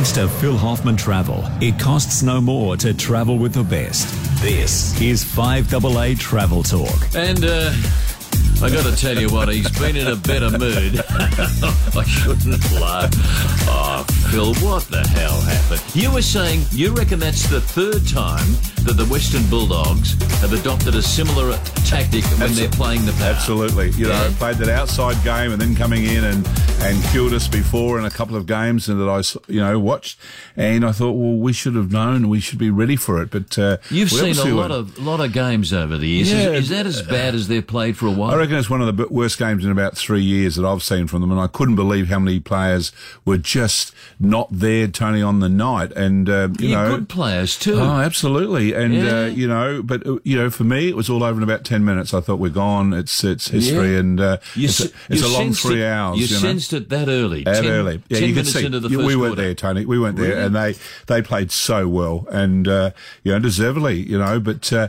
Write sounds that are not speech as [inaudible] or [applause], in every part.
Thanks to Phil Hoffman Travel, it costs no more to travel with the best. This is 5AA Travel Talk. And uh, I got to tell you what, he's been in a better mood. [laughs] I shouldn't laugh. Oh, Phil, what the hell happened? You were saying you reckon that's the third time that the Western Bulldogs have adopted a similar tactic when they're playing the power. Absolutely. You know, Yeah. played that outside game and then coming in and, and killed us before in a couple of games and I you know, watched. And I thought, well, we should have known. We should be ready for it. But uh, You've seen a lot of lot of games over the years. Yeah. Is, is that as bad as they've played for a while? Reckon it's one of the worst games in about three years that I've seen from them, and I couldn't believe how many players were just not there, Tony, on the night. And uh, you You're know, good players too. Oh, absolutely. And, Yeah. uh, you know, but, uh, you know, for me, it was all over in about 10 minutes. I thought we're gone. It's, it's history Yeah. and, uh, it's, a, it's a long three it- hours. You, You, know? sensed it that early. That 10, early. Yeah, 10 you could see. into the first we weren't quarter. there, Tony. We weren't there, and they they played so well, and uh, you know, deservedly, you know. But uh,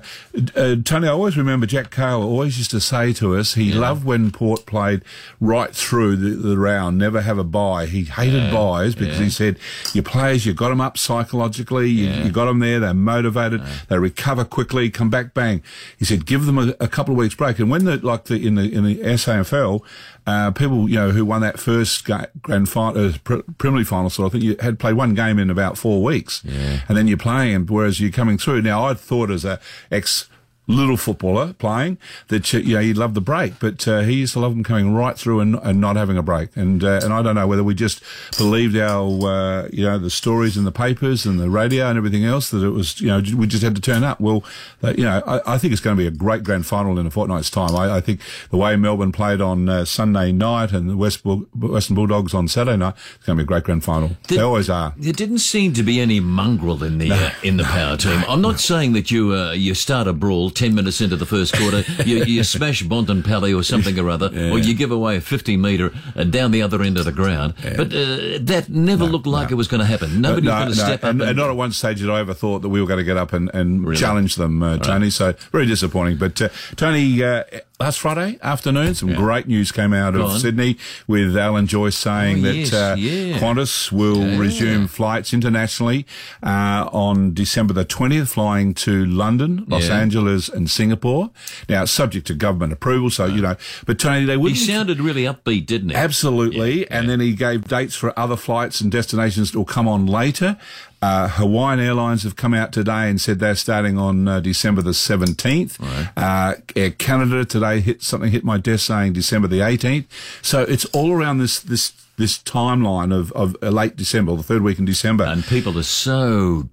uh, Tony, I always remember Jack Cahill always used to say to us, he loved when Port played right through the, the round, never have a bye. He hated byes because he said your players, you got them up psychologically, you, you got them there, they're motivated, they recover quickly, come back, bang. He said, give them a, a couple of weeks break, and when the like the in the in the SAFL, uh, people you know who won that first grand final, uh, pre- Premier final, so I think you had played one game in about four weeks, and then you're playing, and whereas you're coming through. Now I'd thought as a ex little footballer playing that you you know you'd love the break, but uh, he used to love them coming right through and, and not having a break. And uh, and I don't know whether we just believed our uh, you know the stories in the papers and the radio and everything else that it was you know we just had to turn up. Well, uh, you know I, I think it's going to be a great grand final in a fortnight's time. I, I think the way Melbourne played on uh, Sunday night and the West Bull, Western Bulldogs on Saturday night, it's going to be a great grand final. They always are. There didn't seem to be any mongrel in the uh, in the power [laughs] team. I'm not saying that you uh, you start a brawl ten minutes into the first quarter, you, you [laughs] smash Bontempelli or something or other, or you give away a 50 metre uh, down the other end of the ground. But uh, that never looked like it was going to happen. Nobody was going to no, step up. and, And, not at one stage did I ever thought that we were going to get up and, and challenge them, uh, Tony. So very disappointing. But uh, Tony, uh, last Friday afternoon, some great news came out Go of on. Sydney with Alan Joyce saying Oh, that yes, uh, yeah. Qantas will resume flights internationally uh, on December the twentieth, flying to London, Los Yeah. Angeles, and Singapore. Now, it's subject to government approval, so you know. But Tony, they he wouldn't. sounded really upbeat, didn't he? Absolutely. And then he gave dates for other flights and destinations that will come on later. Uh, Hawaiian Airlines have come out today and said they're starting on uh, December the 17th. Uh, Air Canada today hit something hit my desk saying December the 18th. So it's all around this, this, this timeline of, of uh, late December, the third week in December. And people are so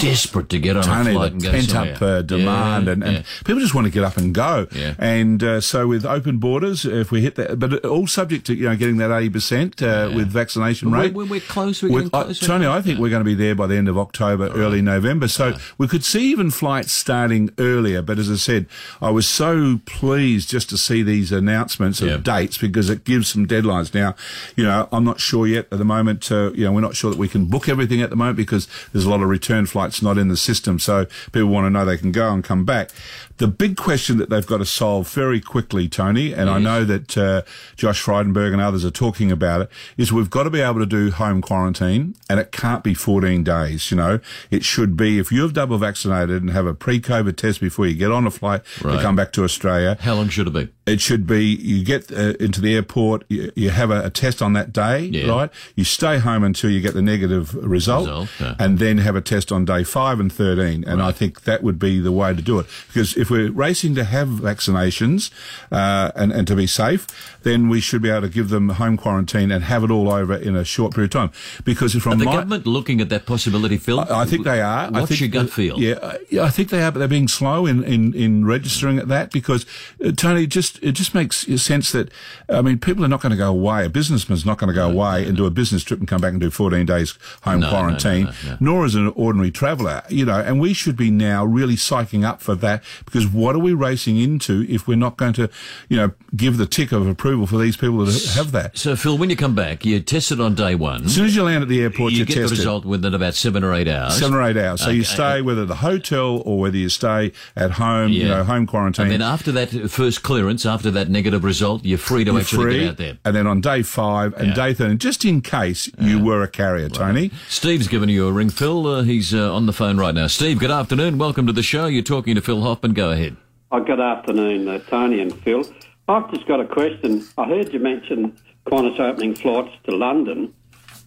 desperate to get on a Tony, flight and go pent somewhere. up uh, demand, Yeah, and, and yeah. people just want to get up and go. Yeah. And uh, so with open borders, if we hit that, but all subject to you know getting that eighty percent uh, with vaccination rate. we're- we're close, we're With- uh, closer. Tony, I think we're going to be there by the end of October, early November. So we could see even flights starting earlier. But as I said, I was so pleased just to see these announcements of dates because it gives some deadlines. Now, you know, I'm not sure yet at the moment. Uh, you know, we're not sure that we can book everything at the moment because there's a lot of return flights not in the system. So people want to know they can go and come back. The big question that they've got to solve very quickly, Tony, and I know that uh, Josh Frydenberg and others are talking about it, is we've got to be able to do home quarantine, and it can't be 14 days. You know, it should be if you've double vaccinated and have a pre-COVID test before you get on a flight Right. to come back to Australia. How long should it be? It should be you get uh, into the airport, you, you have a, a test on that day, Yeah. right? You stay home until you get the negative result, Result, yeah. and then have a test on day five and 13. And I think that would be the way to do it. Because if we're racing to have vaccinations uh, and, and to be safe, then we should be able to give them home quarantine and have it all over in a short period of time. Because if from the my, government looking at that possibility, Phil? I I think they are. I What's think your gut feel? Yeah, I think they are, but they're being slow in, in, in registering at that because uh, Tony, it just it just makes sense that I mean people are not going to go away. A businessman's not going to go away and do a business trip and come back and do 14 days home No, no, no, quarantine. no, no. Nor is an ordinary traveller, you know. And we should be now really psyching up for that because what are we racing into if we're not going to, you know, give the tick of approval for these people that have that? so, Phil, when you come back, you test it on day one. As soon as you land at the airport, you you get the it. result within about seven or eight hours. Seven or eight hours. So you stay whether the hotel or whether you stay at home, you know, home quarantine. And then after that first clearance, after that negative result, you're free to You're actually free, get out there. and then on day five and Yeah. day 13, just in case you were a carrier, Tony. Steve's given you a ring, Phil. Uh, he's uh, on the phone right now. Steve, good afternoon. Welcome to the show. You're talking to Phil Hoffman. Go ahead. Oh, good afternoon, uh, Tony and Phil. I've just got a question. I heard you mention Qantas opening flights to London.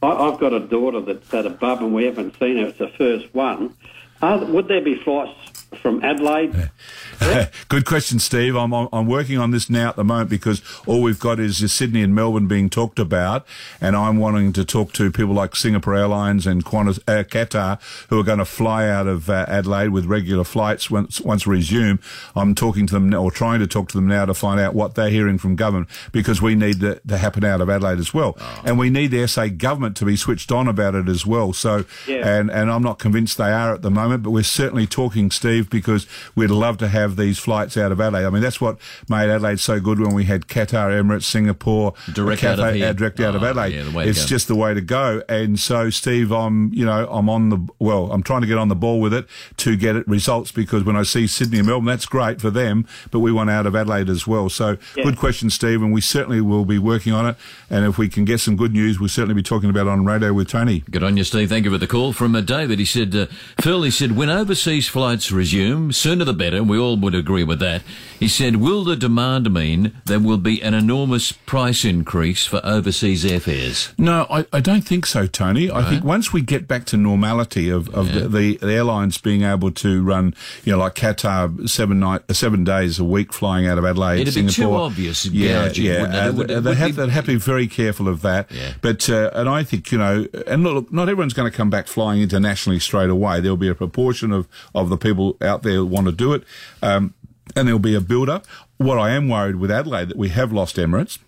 I, I've got a daughter that's at a bub and we haven't seen her. It's her first one. Are, would there be flights from Adelaide? [laughs] Good question, Steve. I'm, I'm working on this now at the moment because all we've got is, Sydney and Melbourne being talked about, and I'm wanting to talk to people like Singapore Airlines and Qantas, uh, Qatar who are going to fly out of uh, Adelaide with regular flights once once resume. I'm talking to them now, or trying to talk to them now to find out what they're hearing from government because we need that to happen out of Adelaide as well, and we need the SA government to be switched on about it as well. So, Yeah. and and I'm not convinced they are at the moment, but we're certainly talking, Steve, because we'd love to have these flights out of Adelaide. I mean, that's what made Adelaide so good when we had Qatar, Emirates, Singapore, Direct out of here. uh, direct out of Oh, Adelaide. yeah, the way to it's just the way to go. And so, Steve, I'm you know I'm on the well, I'm trying to get on the ball with it to get it results because when I see Sydney and Melbourne, that's great for them, but we want out of Adelaide as well. So, Yeah. good question, Steve, and we certainly will be working on it. And if we can get some good news, we'll certainly be talking about it on radio with Tony. Good on you, Steve. Thank you for the call from uh, David. He said, uh, Phil, he said, when overseas flights resume, sooner the better. We all would agree with that. He said, will the demand mean there will be an enormous price increase for overseas airfares? No, I, I don't think so, Tony. I think once we get back to normality of, of the, the, the airlines being able to run, you know, like Qatar seven night, seven days a week flying out of Adelaide, It'd be too Singapore. obvious Yeah, yeah. Uh, would- they, they have, be- they'd have to be very careful of that. Yeah. But uh, and I think you know, and look, not everyone's going to come back flying internationally straight away. There'll be a proportion of of the people out there want to do it, um, and there'll be a build up. What I am worried with Adelaide that we have lost Emirates.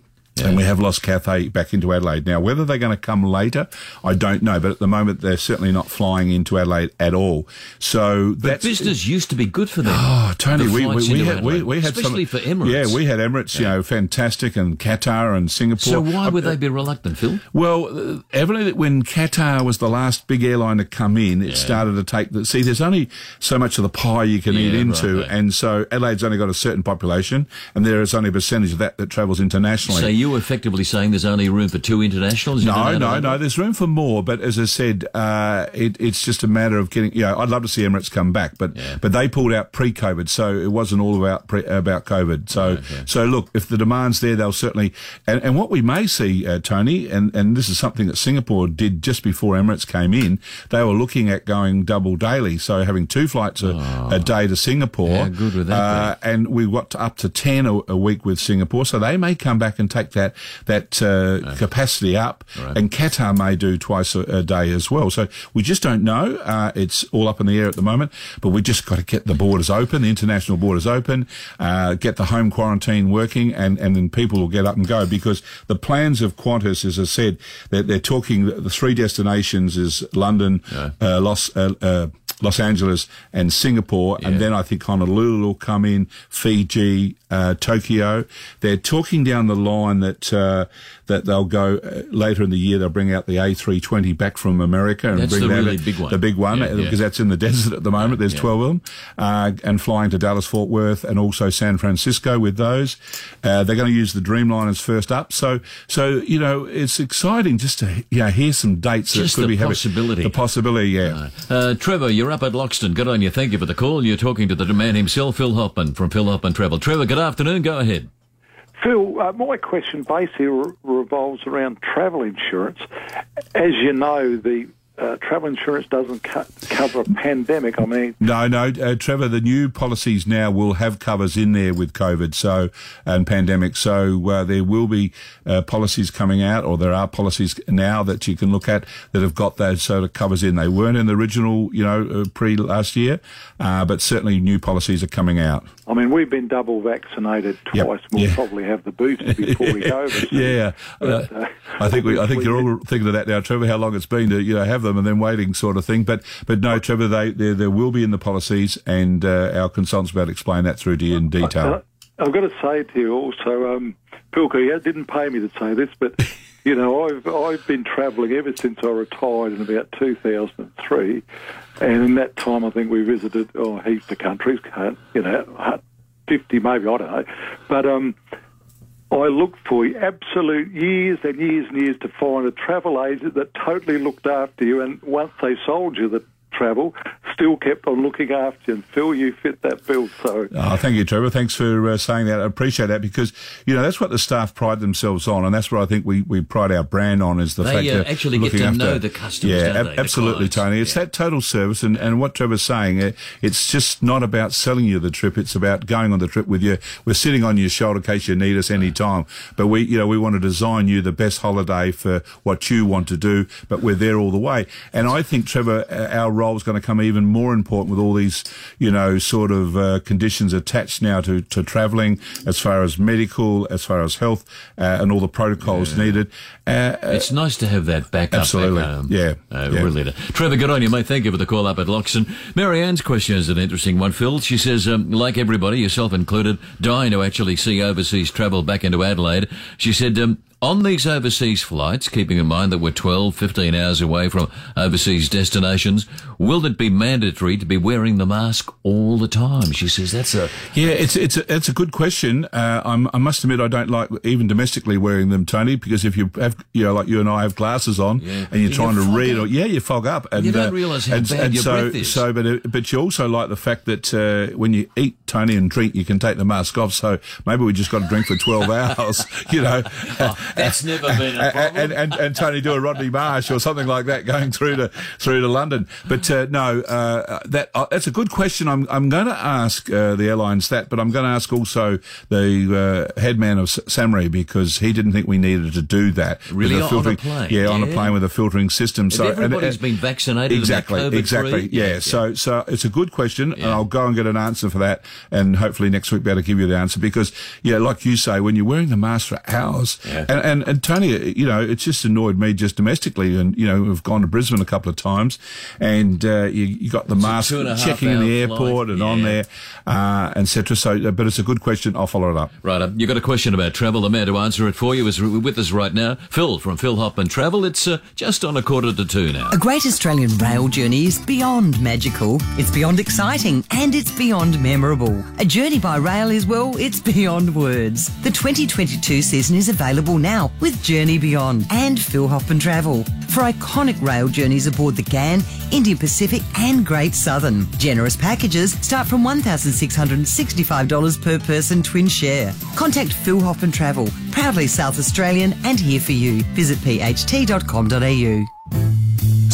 And we have lost Cathay back into Adelaide. Now, whether they're going to come later, I don't know. But at the moment, they're certainly not flying into Adelaide at all. So But that's business used to be good for them. Oh, Tony, we, we, we, had, we, we had especially some, for Emirates. Yeah, we had Emirates, you know, fantastic, and Qatar and Singapore. So why Uh, would they be reluctant, Phil? well, uh, evidently, when Qatar was the last big airline to come in, it started to take the. See, there's only so much of the pie you can eat into, right, right. and so Adelaide's only got a certain population, and there is only a percentage of that that travels internationally. So you effectively saying there's only room for two internationals? No, no, no. There's room for more, but as I said, uh, it, it's just a matter of getting. You know, I'd love to see Emirates come back, but Yeah. but they pulled out pre-COVID, so it wasn't all about pre, about COVID. So so look, if the demand's there, they'll certainly. And, and what we may see, uh, Tony, and and this is something that Singapore did just before Emirates came in. They were looking at going double daily, so having two flights a, a day to Singapore. Good would that uh, and we got to up to 10 a, a week with Singapore. So they may come back and take that, that, uh, capacity up Right. and Qatar may do twice a, a day as well. So we just don't know. Uh, it's all up in the air at the moment, but we just got to get the borders open, the international borders open, uh, get the home quarantine working and, and then people will get up and go because the plans of Qantas, as I said, they're, they're talking, the three destinations is London, uh, Los, uh, uh, Los Angeles and Singapore, Yeah. and then I think Honolulu will come in, Fiji, uh, Tokyo. They're talking down the line that uh, that they'll go uh, later in the year. They'll bring out the A320 back from America and That's bring the that really big one. the big one, Yeah, uh, yeah. because that's in the [laughs] desert at the moment. There's yeah. 12 of them, uh, and flying to Dallas, Fort Worth, and also San Francisco with those. Uh, they're going to use the Dreamliners first up. So, so you know, it's exciting just to you know hear some dates Just that could be having- possibility. The possibility, yeah. Uh, Trevor, you're up at Loxton. Good on you. Thank you for the call. You're talking to the man himself, Phil Hoffman from Phil Hoffman Travel. Trevor, good afternoon. Go ahead. Phil, uh, my question basically re- revolves around travel insurance. As you know, the uh, travel insurance doesn't co- cover a pandemic. I mean, No, no, uh, Trevor. The new policies now will have covers in there with COVID, so and pandemic. So uh, there will be uh, policies coming out, or there are policies now that you can look at that have got those sort of covers in. They weren't in the original, you know, uh, pre last year, uh, but certainly new policies are coming out. I mean, we've been double vaccinated Yep, twice. We'll yeah. probably have the booster before we go. [laughs] yeah, uh, But, uh, I think we, I think you're all thinking of that now, Trevor. How long it's been to you know have them and then waiting, sort of thing. But but no, Trevor, they there there will be in the policies, and uh, our consultants will to explain that through to you in detail. Uh, I've got to say to you also, um, Pilker, you didn't pay me to say this, but [laughs] you know, I've I've been travelling ever since I retired in about 2003, and in that time, I think we visited oh heaps of countries, you know, 50 maybe I don't know, but um, I looked for absolute years and years and years to find a travel agent that totally looked after you. And once they sold you the travel, still kept on looking after you. And Phil, you fit that bill. So, Oh, thank you, Trevor. Thanks for uh, saying that. I appreciate that because, you know, that's what the staff pride themselves on. And that's what I think we, we pride our brand on is the They, fact uh, that actually get looking to after, know the customers, Yeah, don't ab- they, absolutely, clients. Tony. It's Yeah. that total service. And, and what Trevor's saying, uh, it's just not about selling you the trip. It's about going on the trip with you. We're sitting on your shoulder in case you need us any time. But we, you know, we want to design you the best holiday for what you want to do, but we're there all the way. And I think, Trevor, uh, our role is going to come even more important with all these, you know, sort of uh, conditions attached now to, to travelling as far as medical, as far as health, uh, and all the protocols needed. Uh, It's nice to have that backup Absolutely. back home. Yeah. Uh, Yeah. Really. Trevor, good on you, mate. Thank you for the call up at Loxton. Mary Ann's question is an interesting one, Phil. She says, um, like everybody, yourself included, dying to actually see overseas travel back into Adelaide. She said, um, on these overseas flights, keeping in mind that we're 12, 15 hours away from overseas destinations, will it be mandatory to be wearing the mask all the time? She says that's a Yeah, it's it's a, it's a good question. Uh, I'm, I must admit I don't like even domestically wearing them, Tony, because if you have you know like you and I have glasses on Yeah. and you're You trying to read, up. or yeah, you fog up, and You don't uh, realise how and, bad and your so, breath is. So, but uh, but you also like the fact that uh, when you eat, Tony, and drink, you can take the mask off. So maybe we just got to drink for twelve [laughs] hours, you know. [laughs] that's never been a problem. and, and, and Tony do a Rodney Marsh or something like that going through to through to London. But uh, no, uh, that uh, that's a good question. I'm I'm going to ask uh, the airlines that, but I'm going to ask also the uh, headman of SAHMRI because he didn't think we needed to do that. Really? On a plane? Yeah, on a plane with a filtering system. If So everybody's and- been vaccinated, Exactly, exactly. Yeah. yeah, So, so it's a good question, and I'll go and get an answer for that, and hopefully next week be able to give you the answer because, yeah, like you say, when you're wearing the mask for hours, Yeah. and, and and Tony, you know, it's just annoyed me just domestically, and you know, we've gone to Brisbane a couple of times, and uh, you, you got the mask two and a half checking in the airport flight. and on there, uh, etc. So, uh, but it's a good question. I'll follow it up. Right, um, you got a question about travel. The man to answer it for you is with us right now, Phil from Phil Hoffman Travel. It's uh, just on a quarter to two now. A great Australian rail journey is beyond magical. It's beyond exciting and it's beyond memorable. A journey by rail is, well, it's beyond words. The 2022 season is available now with Journey Beyond and Phil Hoffman Travel for iconic rail journeys aboard the Ghan, Indian Pacific and Great Southern. Generous packages start from $1,665 per person twin share. Contact Phil Hoffman Travel, proudly South Australian and here for you. Visit pht.com.au.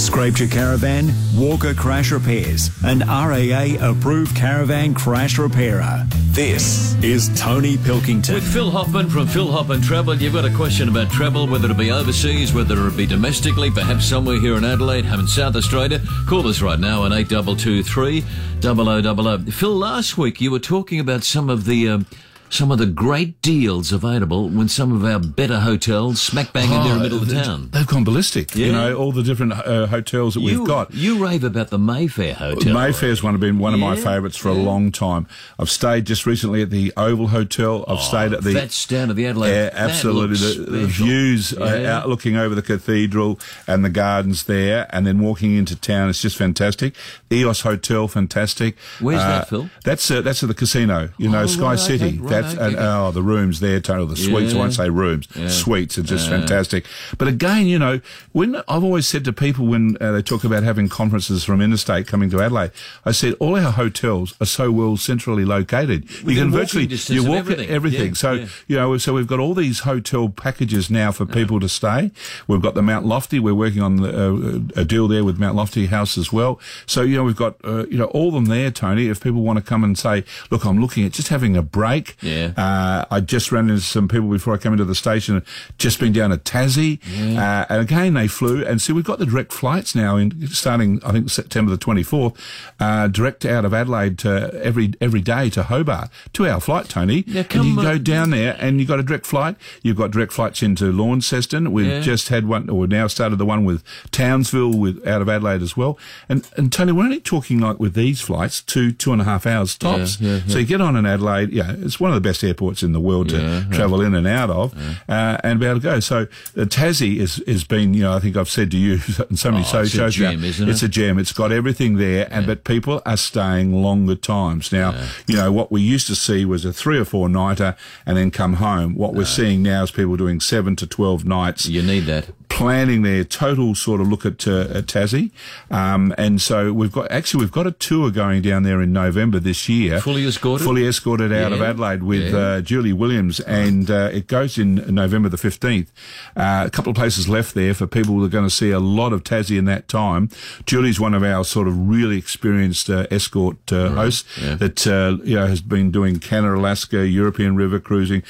Scraped your caravan? Walker Crash Repairs, an RAA approved caravan crash repairer. This is Tony Pilkington. With Phil Hoffman from Phil Hoffman Travel, you've got a question about travel, whether it be overseas, whether it be domestically, perhaps somewhere here in Adelaide, in South Australia. Call us right now on 8223 0000. Phil, last week you were talking about some of the. Um, some of the great deals available when some of our better hotels smack bang in the middle of the town. They've gone ballistic. You know, all the different uh, hotels that you, we've got. You rave about the Mayfair Hotel. Mayfair's one been one of my favourites for a long time. I've stayed just recently at the Oval Hotel. I've stayed at the That's down at the Adelaide. yeah, absolutely. The, the views uh, Yeah. out looking over the cathedral and the gardens there, and then walking into town. It's just fantastic. Eos Hotel, fantastic. Where's Uh, that, Phil? That's uh, that's at the casino. You know, Oh, Sky right, City. okay, right, that's okay, and, oh, the rooms there, total the suites. I won't say rooms. Suites are just fantastic. But again, you know, when I've always said to people when uh, they talk about having conferences from interstate coming to Adelaide, I said all our hotels are so well centrally located. Within you can virtually you walk everything. everything. Yeah, so yeah. you know, so we've got all these hotel packages now for people to stay. We've got the Mount Lofty. We're working on the, uh, a deal there with Mount Lofty House as well. So you know, we've got uh, you know all of them there, Tony. If people want to come and say, look, I'm looking at just having a break. Yeah. Uh, I just ran into some people before I came into the station. Just been down to Tassie, uh, and again they flew. And so we've got the direct flights now, in starting I think September the 24th, uh, direct out of Adelaide to every every day to Hobart, two hour flight, Tony. Now, and you can go down there and you've got a direct flight. You've got direct flights into Launceston. We've Yeah. just had one, or now started the one with Townsville with out of Adelaide as well. And and Tony, we're only talking like with these flights two two and a half hours tops. yeah, So you get on in Adelaide. Yeah, it's one of of the best airports in the world to Yeah, yeah. travel in and out of, uh, and be able to go. So uh, Tassie is has been, you know, I think I've said to you in so many Oh, so it's a shows now, gem, isn't it's a gem. It's got everything there, and but people are staying longer times now. You know what we used to see was a three or four nighter and then come home. What we're seeing now is people doing seven to twelve nights You need that. Planning their total sort of look at, uh, at Tassie. Um, and so we've got, actually, we've got a tour going down there in November this year. Fully escorted? Fully escorted out of Adelaide with Yeah. uh, Julie Williams. And uh, it goes in November the 15th. Uh, a couple of places left there for people who are going to see a lot of Tassie in that time. Julie's one of our sort of really experienced uh, escort uh, hosts yeah. that, uh, you know, has been doing Canada, Alaska, European river cruising.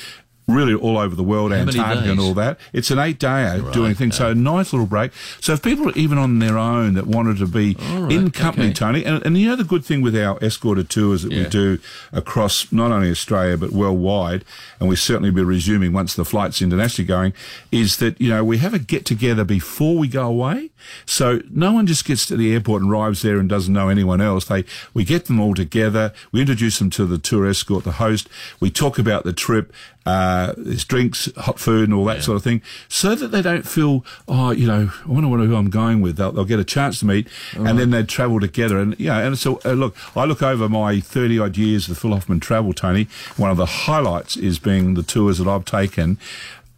Really all over the world, How Antarctica and all that. It's an eight day doing things. So a nice little break. So if people are even on their own that wanted to be right, in company, okay. Tony, and, and you know the good thing with our escorted tours that we do across not only Australia but worldwide, and we certainly be resuming once the flights internationally going, is that you know we have a get together before we go away. So no one just gets to the airport and arrives there and doesn't know anyone else. They we get them all together. We introduce them to the tour escort, the host. We talk about the trip. Uh, there's drinks, hot food, and all that sort of thing, so that they don't feel, oh, you know, I wonder who I'm going with. They'll, they'll get a chance to meet, and then they travel together. And you know, and so uh, look, I look over my 30 odd years of Phil Hoffman travel, Tony. One of the highlights is being the tours that I've taken.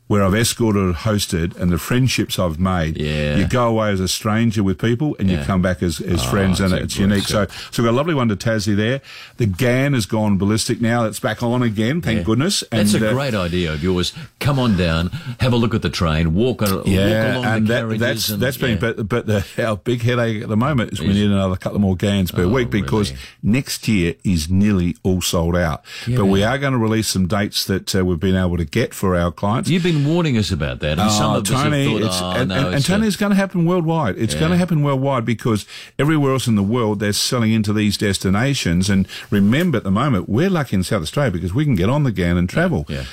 Where I've escorted, hosted, and the friendships I've made. Yeah. You go away as a stranger with people, and you come back as, as Oh, friends, and it's unique. So, so we've got a lovely one to Tassie there. The Ghan has gone ballistic now. It's back on again, thank Yeah. goodness. That's a uh, great idea of yours. Come on down, have a look at the train, walk, a, walk along and the that, that's and, that's been yeah. but but the, our big headache at the moment is we need another couple more Ghans per Oh, week because really? next year is nearly all sold out. But we are going to release some dates that uh, we've been able to get for our clients. You've been warning us about that, and some Oh, of us have Tony, thought, oh, and, no, and, and Tony, it's going to happen worldwide. It's going to happen worldwide because everywhere else in the world they're selling into these destinations. And remember, at the moment, we're lucky in South Australia because we can get on the Ghan and travel. yeah.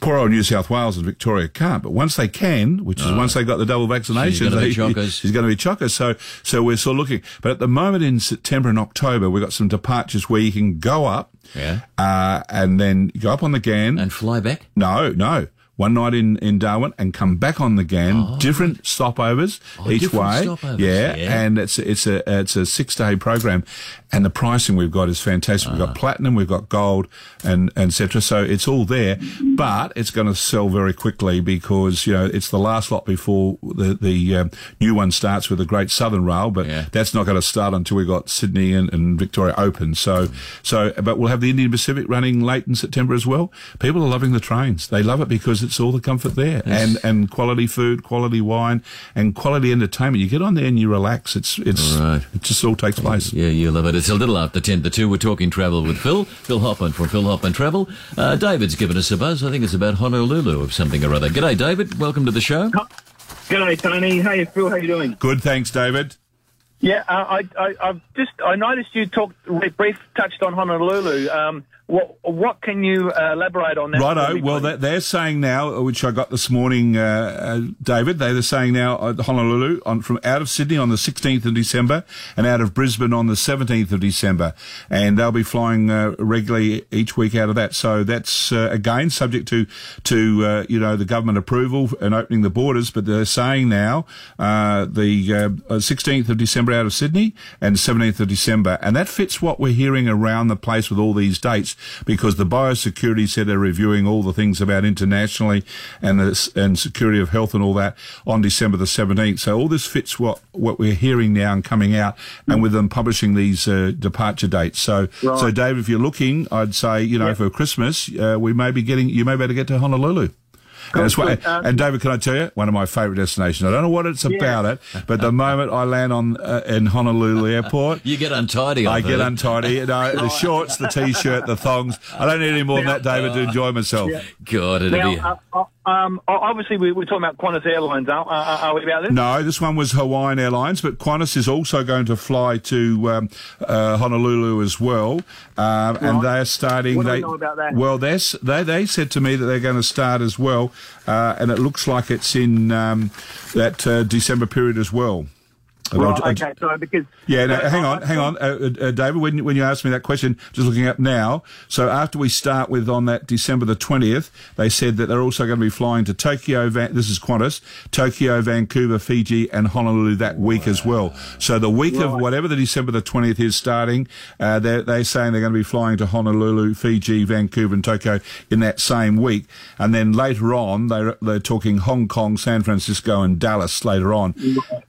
Poor old New South Wales and Victoria can't, but once they can, which is once they got the double vaccination, chockers. she's going to be chockers. So, so we're still looking. But at the moment in September and October, we've got some departures where you can go up, Yeah. uh, and then go up on the Ghan. and fly back. No, no. One night in, in Darwin and come back on the Ghan. different stopovers Oh, each different way. stopovers, Yeah, yeah. and it's it's a it's a six day program, and the pricing we've got is fantastic. We've Ah. got platinum, we've got gold, and and etc. So it's all there, but it's going to sell very quickly because you know it's the last lot before the the um, new one starts with the Great Southern Rail. But Yeah. that's not going to start until we've got Sydney and, and Victoria open. So so, but we'll have the Indian Pacific running late in September as well. People are loving the trains. They love it because it's all the comfort there and and quality food, quality wine, and quality entertainment. You get on there and you relax. It's it's Right. it just all takes place. Yeah, you love it. It's a little after 10 to 2. We're talking travel with Phil. Phil Hoffman from Phil Hoffman Travel. Uh, David's given us a buzz. I think it's about Honolulu of something or other. G'day, David. Welcome to the show. G'day, Tony. Hey, Phil. How you doing? Good, thanks, David. Yeah, uh, I, I, I've just I noticed you talked brief touched on Honolulu. Um, what what can you uh, elaborate on that? Righto. me, Well, they're, saying now, which I got this morning, uh, uh, David. They're saying now at Honolulu on from out of Sydney on the 16th of December and out of Brisbane on the 17th of December, and they'll be flying uh, regularly each week out of that. So that's uh, again subject to to uh, you know the government approval and opening the borders. But they're saying now uh, the uh, 16th of December out of Sydney and 17th of December, and that fits what we're hearing around the place with all these dates because the biosecurity said they're reviewing all the things about internationally and the, and security of health and all that on December the 17th. So all this fits what, what we're hearing now and coming out and with them publishing these uh, departure dates. So, so Dave, if you're looking, I'd say, you know, for Christmas, uh, we may be getting, you may be able to get to Honolulu. And, it's good. Um, and David, can I tell you one of my favourite destinations? I don't know what it's about it, but the moment I land on uh, in Honolulu Airport, [laughs] You get untidy. I I've get untidy. You know, the [laughs] shorts, the t-shirt, the thongs. I don't need any more than that, David, to enjoy myself. God, it'd be. now, uh, uh, um, obviously we, we're talking about Qantas Airlines, are, are, are we about this? No, this one was Hawaiian Airlines, but Qantas is also going to fly to um, uh, Honolulu as well, um, and they're starting. What they, know about that? Well, they they said to me that they're going to start as well, uh, and it looks like it's in um, that uh, December period as well. Right, okay, so because Yeah, no, hang on, hang on, uh, uh, uh, David. When when you asked me that question, just looking up now. So after we start with on that December the twentieth, they said that they're also going to be flying to Tokyo. Van- this is Qantas, Tokyo, Vancouver, Fiji, and Honolulu that week as well. So the week of whatever the December the twentieth is starting, uh, they're they're saying they're going to be flying to Honolulu, Fiji, Vancouver, and Tokyo in that same week, and then later on they're they're talking Hong Kong, San Francisco, and Dallas later on,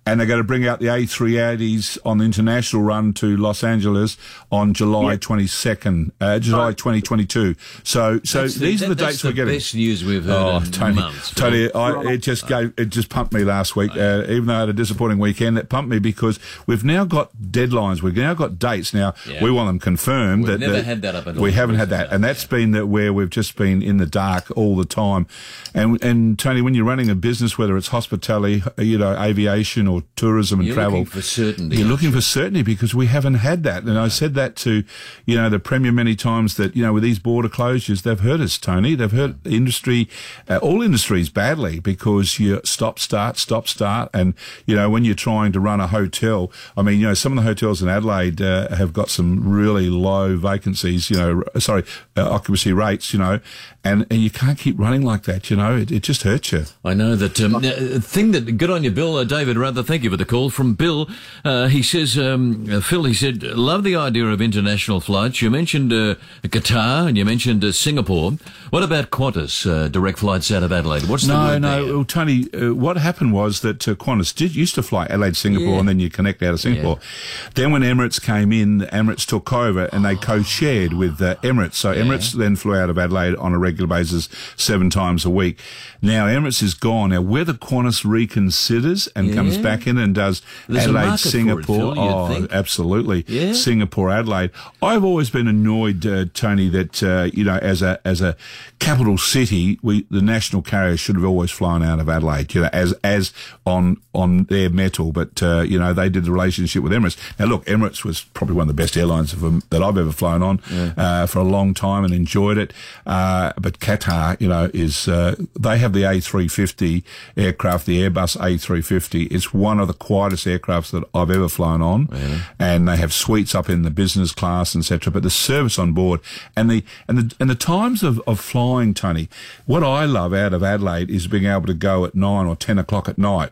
and they're going to bring out the A380s on the international run to Los Angeles on July 22nd, uh, July 2022. So, so That's the- these are the that- dates that's we're getting. Best news we've heard Oh, in Tony, months. Tony, Phil. I, it just gave, it just pumped me last week. Uh, even though I had a disappointing weekend, it pumped me because we've now got deadlines. We've now got dates. Now Yeah. we want them confirmed. We've that, never that- had that up until We haven't had that, recently, and that's been that where we've just been in the dark all the time. And and Tony, when you're running a business, whether it's hospitality, you know, aviation or tourism and You're travel, looking for certainty, You're looking for certainty because we haven't had that. And I said that to, you know, the Premier many times that, you know, with these border closures, they've hurt us, Tony. They've hurt the industry, uh, all industries badly because you stop, start, stop, start. And, you know, when you're trying to run a hotel, I mean, you know, some of the hotels in Adelaide uh, have got some really low vacancies, you know, sorry, uh, occupancy rates, you know, and, and you can't keep running like that, you know, it, it just hurts you. I know that um, uh, thing that good on you, Bill. Uh, David, rather thank you for the call from Bill. Uh, he says, um, uh, Phil, he said, love the idea of international flights. You mentioned uh, Qatar and you mentioned uh, Singapore. What about Qantas uh, direct flights out of Adelaide? What's the No, no. Well, Tony, uh, what happened was that uh, Qantas did used to fly Adelaide, Singapore, Yeah. and then you connect out of Singapore. Then when Emirates came in, Emirates took over and they co-shared with uh, Emirates. So Emirates then flew out of Adelaide on a regular basis seven times a week. Now Emirates is gone. Now whether Qantas reconsiders and comes back in and does There's Adelaide, for it, Singapore, Phil, oh, think. absolutely, Yeah. Singapore, Adelaide. I've always been annoyed, uh, Tony, that uh, you know, as a as a capital city, we the national carrier should have always flown out of Adelaide, you know, as as on on their metal. But uh, you know, they did the relationship with Emirates. Now, look, Emirates was probably one of the best airlines of that I've ever flown on uh, for a long time and enjoyed it. But Qatar, you know, is uh, they have the A350 aircraft, the Airbus A350. It's one of the quietest aircrafts that I've ever flown on, and they have suites up in the business class, etc. But the service on board and the and the and the times of, of flying, Tony. What I love out of Adelaide is being able to go at nine or ten o'clock at night.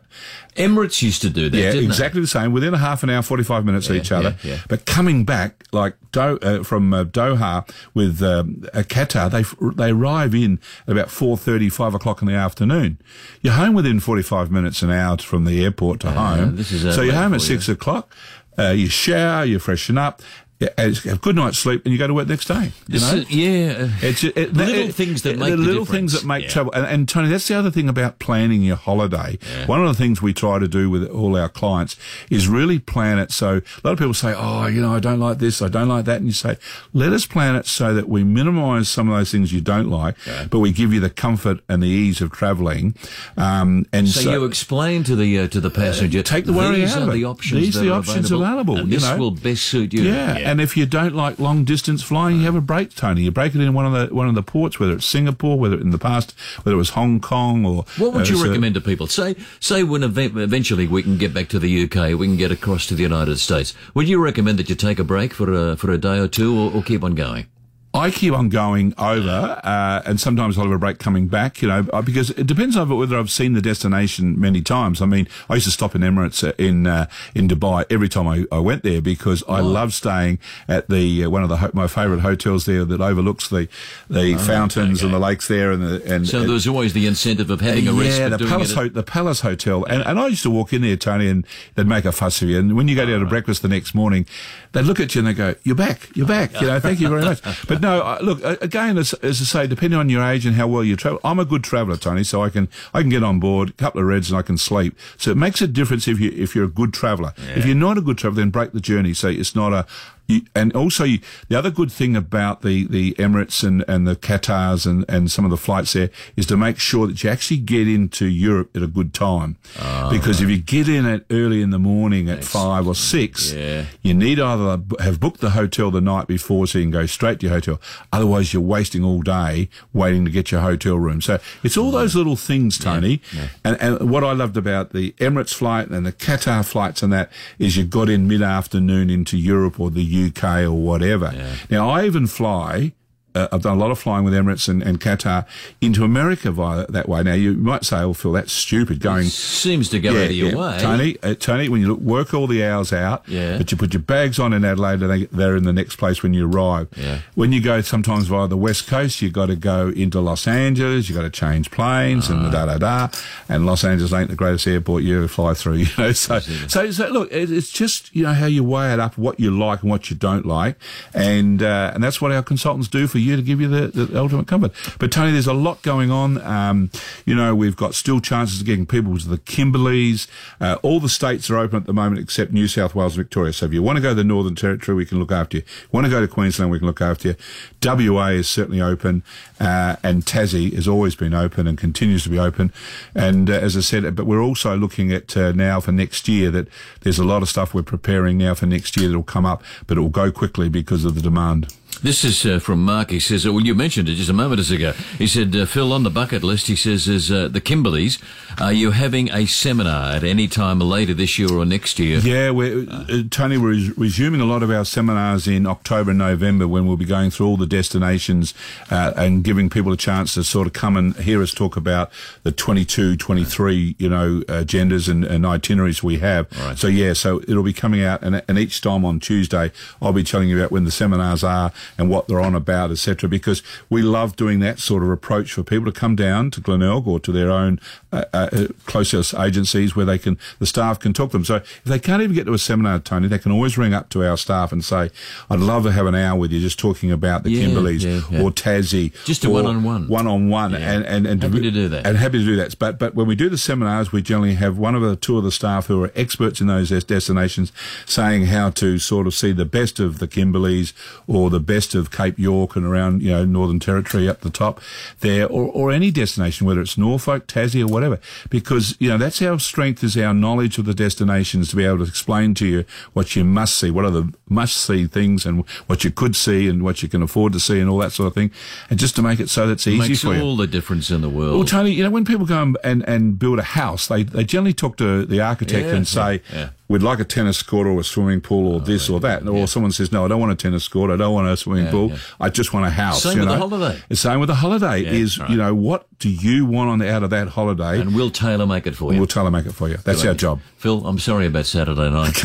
Emirates used to do that, Yeah, didn't exactly the same. Within a half an hour, forty-five minutes each other. yeah, yeah. But coming back, like Do, uh, from uh, Doha with um, Qatar, they they arrive in at about four thirty, five o'clock in the afternoon. You're home within forty-five minutes, an hour from the airport to home. this is so you're home at you. six o'clock. Uh, you shower, you freshen up, have a good night's sleep, and you go to work next day. You know? is- yeah. It's it, it- Little it- things that make the the little things that make Yeah. trouble. And, and Tony, that's the other thing about planning your holiday. One of the things we try to do with all our clients is really plan it. So a lot of people say, "Oh, you know, I don't like this, I don't like that," and you say, "Let us plan it so that we minimise some of those things you don't like, but we give you the comfort and the ease of travelling." Um, and So, so, you explain to the uh, to the passenger, take the worry out of it. the options. These are the options available, and you this know. will best suit you. Yeah. And if you don't like long distance flying, you have a break, Tony. You break it in one of the one of the ports, whether it's Singapore, whether in the past, whether it was Hong Kong or. What would uh, you so- recommend to people? Say, say when ev- eventually we can get back to the UK, we can get across to the United States. Would you recommend that you take a break for a, for a day or two, or, or keep on going? I keep on going over, uh, and sometimes I'll have a break coming back, you know, uh, because it depends on whether I've seen the destination many times. I mean, I used to stop in Emirates uh, in uh, in Dubai every time I, I went there because I love staying at the uh, one of the ho- my favourite hotels there that overlooks the the fountains and the lakes there, and the and So there's always the incentive of having a rest. yeah, the doing Palace, ho- the Palace Hotel, and, and I used to walk in there, Tony, and they'd make a fuss of you. And when you go down to breakfast the next morning, they'd look at you and they go, "You're back, you're back." You know, thank you very much. [laughs] But no, uh, look again, as, as I say, depending on your age and how well you travel, I'm a good traveller, Tony, so I can I can get on board a couple of reds and I can sleep. So it makes a difference if you if you're a good traveller. If you're not a good traveller, then break the journey. So it's not a you, and also you, the other good thing about the, the Emirates and, and the Qatars and, and some of the flights there is to make sure that you actually get into Europe at a good time. Ah, because if you get in at early in the morning at five or six, Yeah. you need either have booked the hotel the night before so you can go straight to your hotel. Otherwise, you're wasting all day waiting to get your hotel room. So it's all those little things, Tony. And, and what I loved about the Emirates flight and the Qatar flights and that is you got in mid afternoon into Europe or the UK or whatever. Now, I even fly. Uh, I've done a lot of flying with Emirates and, and Qatar into America via that way. Now you might say, "Oh, Phil, that's stupid." Going it Seems to go out of your way. Tony, uh, Tony, when you look, work all the hours out, Yeah. but you put your bags on in Adelaide and they, they're in the next place when you arrive. Yeah. When you go sometimes via the west coast, you've got to go into Los Angeles, you've got to change planes and da da da. And Los Angeles ain't the greatest airport you ever fly through, [laughs] you know. So, so, so look, it, it's just, you know, how you weigh it up, what you like and what you don't like. And, uh, and that's what our consultants do for you to give you the, the ultimate comfort. But Tony, there's a lot going on. Um, you know, we've got still chances of getting people to the Kimberleys. Uh, all the states are open at the moment except New South Wales and Victoria. So if you want to go to the Northern Territory, we can look after you. You want to go to Queensland, we can look after you. WA is certainly open, uh, and Tassie has always been open and continues to be open. And uh, as I said, but we're also looking at uh, now for next year that there's a lot of stuff we're preparing now for next year that will come up, but it will go quickly because of the demand. This is uh, from Mark. He says, uh, well, you mentioned it just a moment ago. He said, uh, Phil, on the bucket list, he says, is uh, the Kimberleys. Are you having a seminar at any time later this year or next year? Yeah, we're, uh, Tony, we're res- resuming a lot of our seminars in October and November when we'll be going through all the destinations uh, and giving people a chance to sort of come and hear us talk about the 22, 23, you know, agendas and, and itineraries we have. So, yeah, so it'll be coming out and, and each time on Tuesday, I'll be telling you about when the seminars are and what they're on about, etc. Because we love doing that sort of approach for people to come down to Glenelg or to their own uh, uh, closest agencies where they can, the staff can talk to them. So if they can't even get to a seminar, Tony, they can always ring up to our staff and say, "I'd love to have an hour with you, just talking about the Yeah, Kimberleys yeah, yeah. or Tassie, Just a one-on-one. one-on-one, and and and Happy to do that. and happy to do that. But but when we do the seminars, we generally have one of the two of the staff who are experts in those destinations saying how to sort of see the best of the Kimberleys or the best of Cape York and around you know Northern Territory up the top there, or or any destination, whether it's Norfolk, Tassie, or whatever, because you know that's our strength is our knowledge of the destinations to be able to explain to you what you must see, what are the must see things, and what you could see and what you can afford to see, and all that sort of thing, and just to make it so that's easy Makes for you. all the difference in the world. Well, Tony, you know, when people go and, and, and build a house, they, they generally talk to the architect Yeah, and say, yeah, yeah. We'd like a tennis court or a swimming pool or this or that. Or someone says, no, I don't want a tennis court. I don't want a swimming Yeah, pool. yeah. I just want a house. Same you with the know? holiday. The same with the holiday Yeah, is, right. you know, what do you want on the, out of that holiday? and we'll tailor make it for you. we'll tailor make it for you. That's our job. Phil, I'm sorry about Saturday night.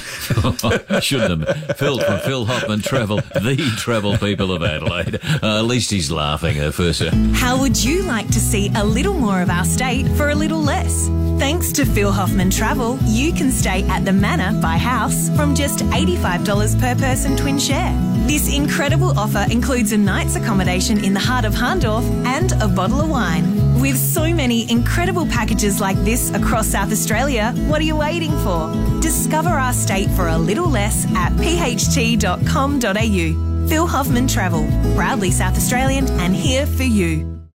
I [laughs] [laughs] shouldn't have. Phil from Phil Hoffman Travel, the travel people of Adelaide. Uh, at least he's laughing at first. How would you like to see a little more of our state for a little less? Thanks to Phil Hoffman Travel, you can stay at the Manor by house from just $85 per person twin share. This incredible offer includes a night's accommodation in the heart of Hahndorf and a bottle of wine. With so many incredible packages like this across South Australia, what are you waiting for? Discover our state for a little less at pht.com.au. Phil Hoffman Travel, proudly South Australian and here for you.